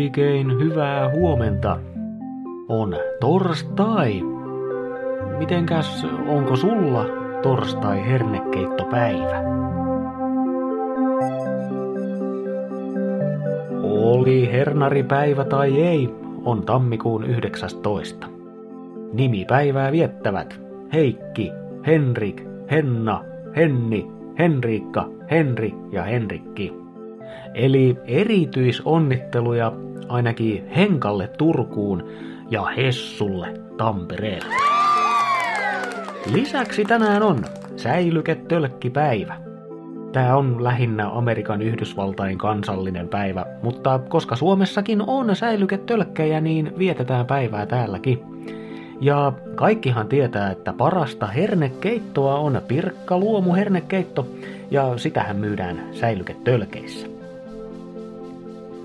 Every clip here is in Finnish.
Oikein hyvää huomenta. On torstai. Mitenkäs onko sulla torstai hernekeittopäivä? Oli hernaripäivä tai ei, on tammikuun 19. Nimipäivää viettävät Heikki, Henrik, Henna, Henni, Henriikka, Henri ja Henrikki. Eli erityisonnitteluja ainakin Henkalle Turkuun ja Hessulle Tampereelle. Lisäksi tänään on säilyketölkkipäivä. Tämä on lähinnä Amerikan Yhdysvaltain kansallinen päivä, mutta koska Suomessakin on säilyketölkkejä, niin vietetään päivää täälläkin. Ja kaikkihan tietää, että parasta hernekeittoa on pirkka luomu hernekeitto, ja sitähän myydään säilyketölkeissä.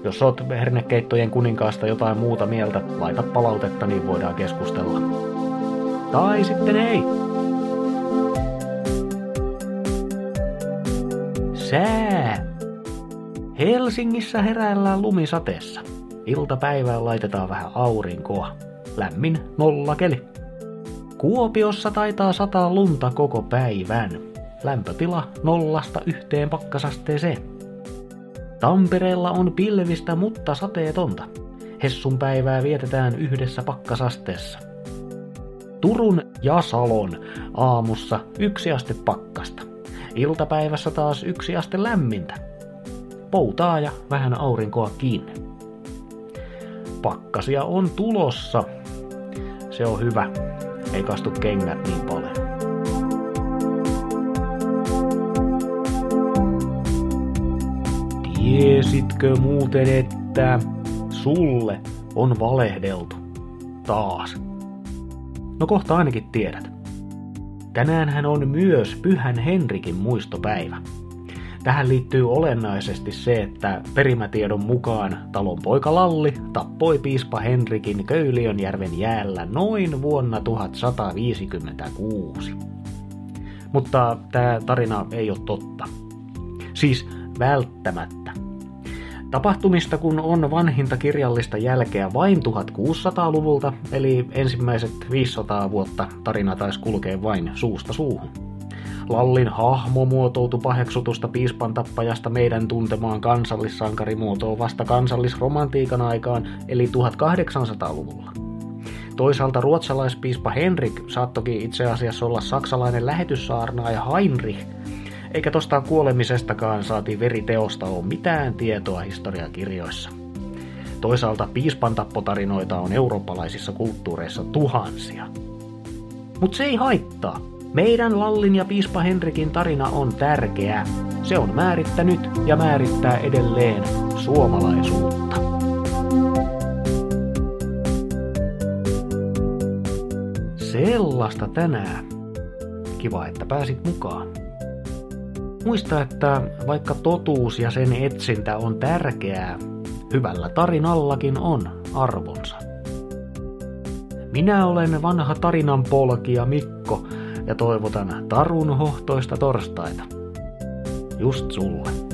Jos oot hernekeittojen kuninkaasta jotain muuta mieltä, laita palautetta, niin voidaan keskustella. Tai sitten ei. Sää. Helsingissä heräillään lumisateessa. Iltapäivään laitetaan vähän aurinkoa. Lämmin nollakeli. Kuopiossa taitaa sataa lunta koko päivän. Lämpötila nollasta yhteen pakkasasteeseen. Tampereella on pilvistä, mutta sateetonta. Hessun päivää vietetään yhdessä pakkasasteessa. Turun ja Salon aamussa yksi aste pakkasta. Iltapäivässä taas yksi aste lämmintä. Poutaa ja vähän aurinkoa kiinni. Pakkasia on tulossa. Se on hyvä. Ei kastu kengät niin paljon. Tiesitkö muuten, että sulle on valehdeltu? Taas. No kohta ainakin tiedät. Tänäänhän on myös Pyhän Henrikin muistopäivä. Tähän liittyy olennaisesti se, että perimätiedon mukaan talon poika Lalli tappoi piispa Henrikin Köyliönjärven jäällä noin vuonna 1156. Mutta tämä tarina ei ole totta. Siis välttämättä. Tapahtumista kun on vanhinta kirjallista jälkeä vain 1600-luvulta, eli ensimmäiset 500 vuotta tarina taisi kulkea vain suusta suuhun. Lallin hahmo muotoutui paheksutusta piispan tappajasta meidän tuntemaan kansallissankarimuotoon vasta kansallisromantiikan aikaan, eli 1800-luvulla. Toisaalta ruotsalaispiispa Henrik saattokin itse asiassa olla saksalainen lähetyssaarnaaja Heinrich, eikä tosta kuolemisestakaan saati veriteosta ole mitään tietoa historiakirjoissa. Toisaalta piispan tappotarinoita on eurooppalaisissa kulttuureissa tuhansia. Mutta se ei haittaa. Meidän Lallin ja piispa Henrikin tarina on tärkeä. Se on määrittänyt ja määrittää edelleen suomalaisuutta. Sellaista tänään. Kiva, että pääsit mukaan. Muista, että vaikka totuus ja sen etsintä on tärkeää, hyvällä tarinallakin on arvonsa. Minä olen vanha tarinan polkija Mikko ja toivotan tarun hohtoista torstaita. Just sulle.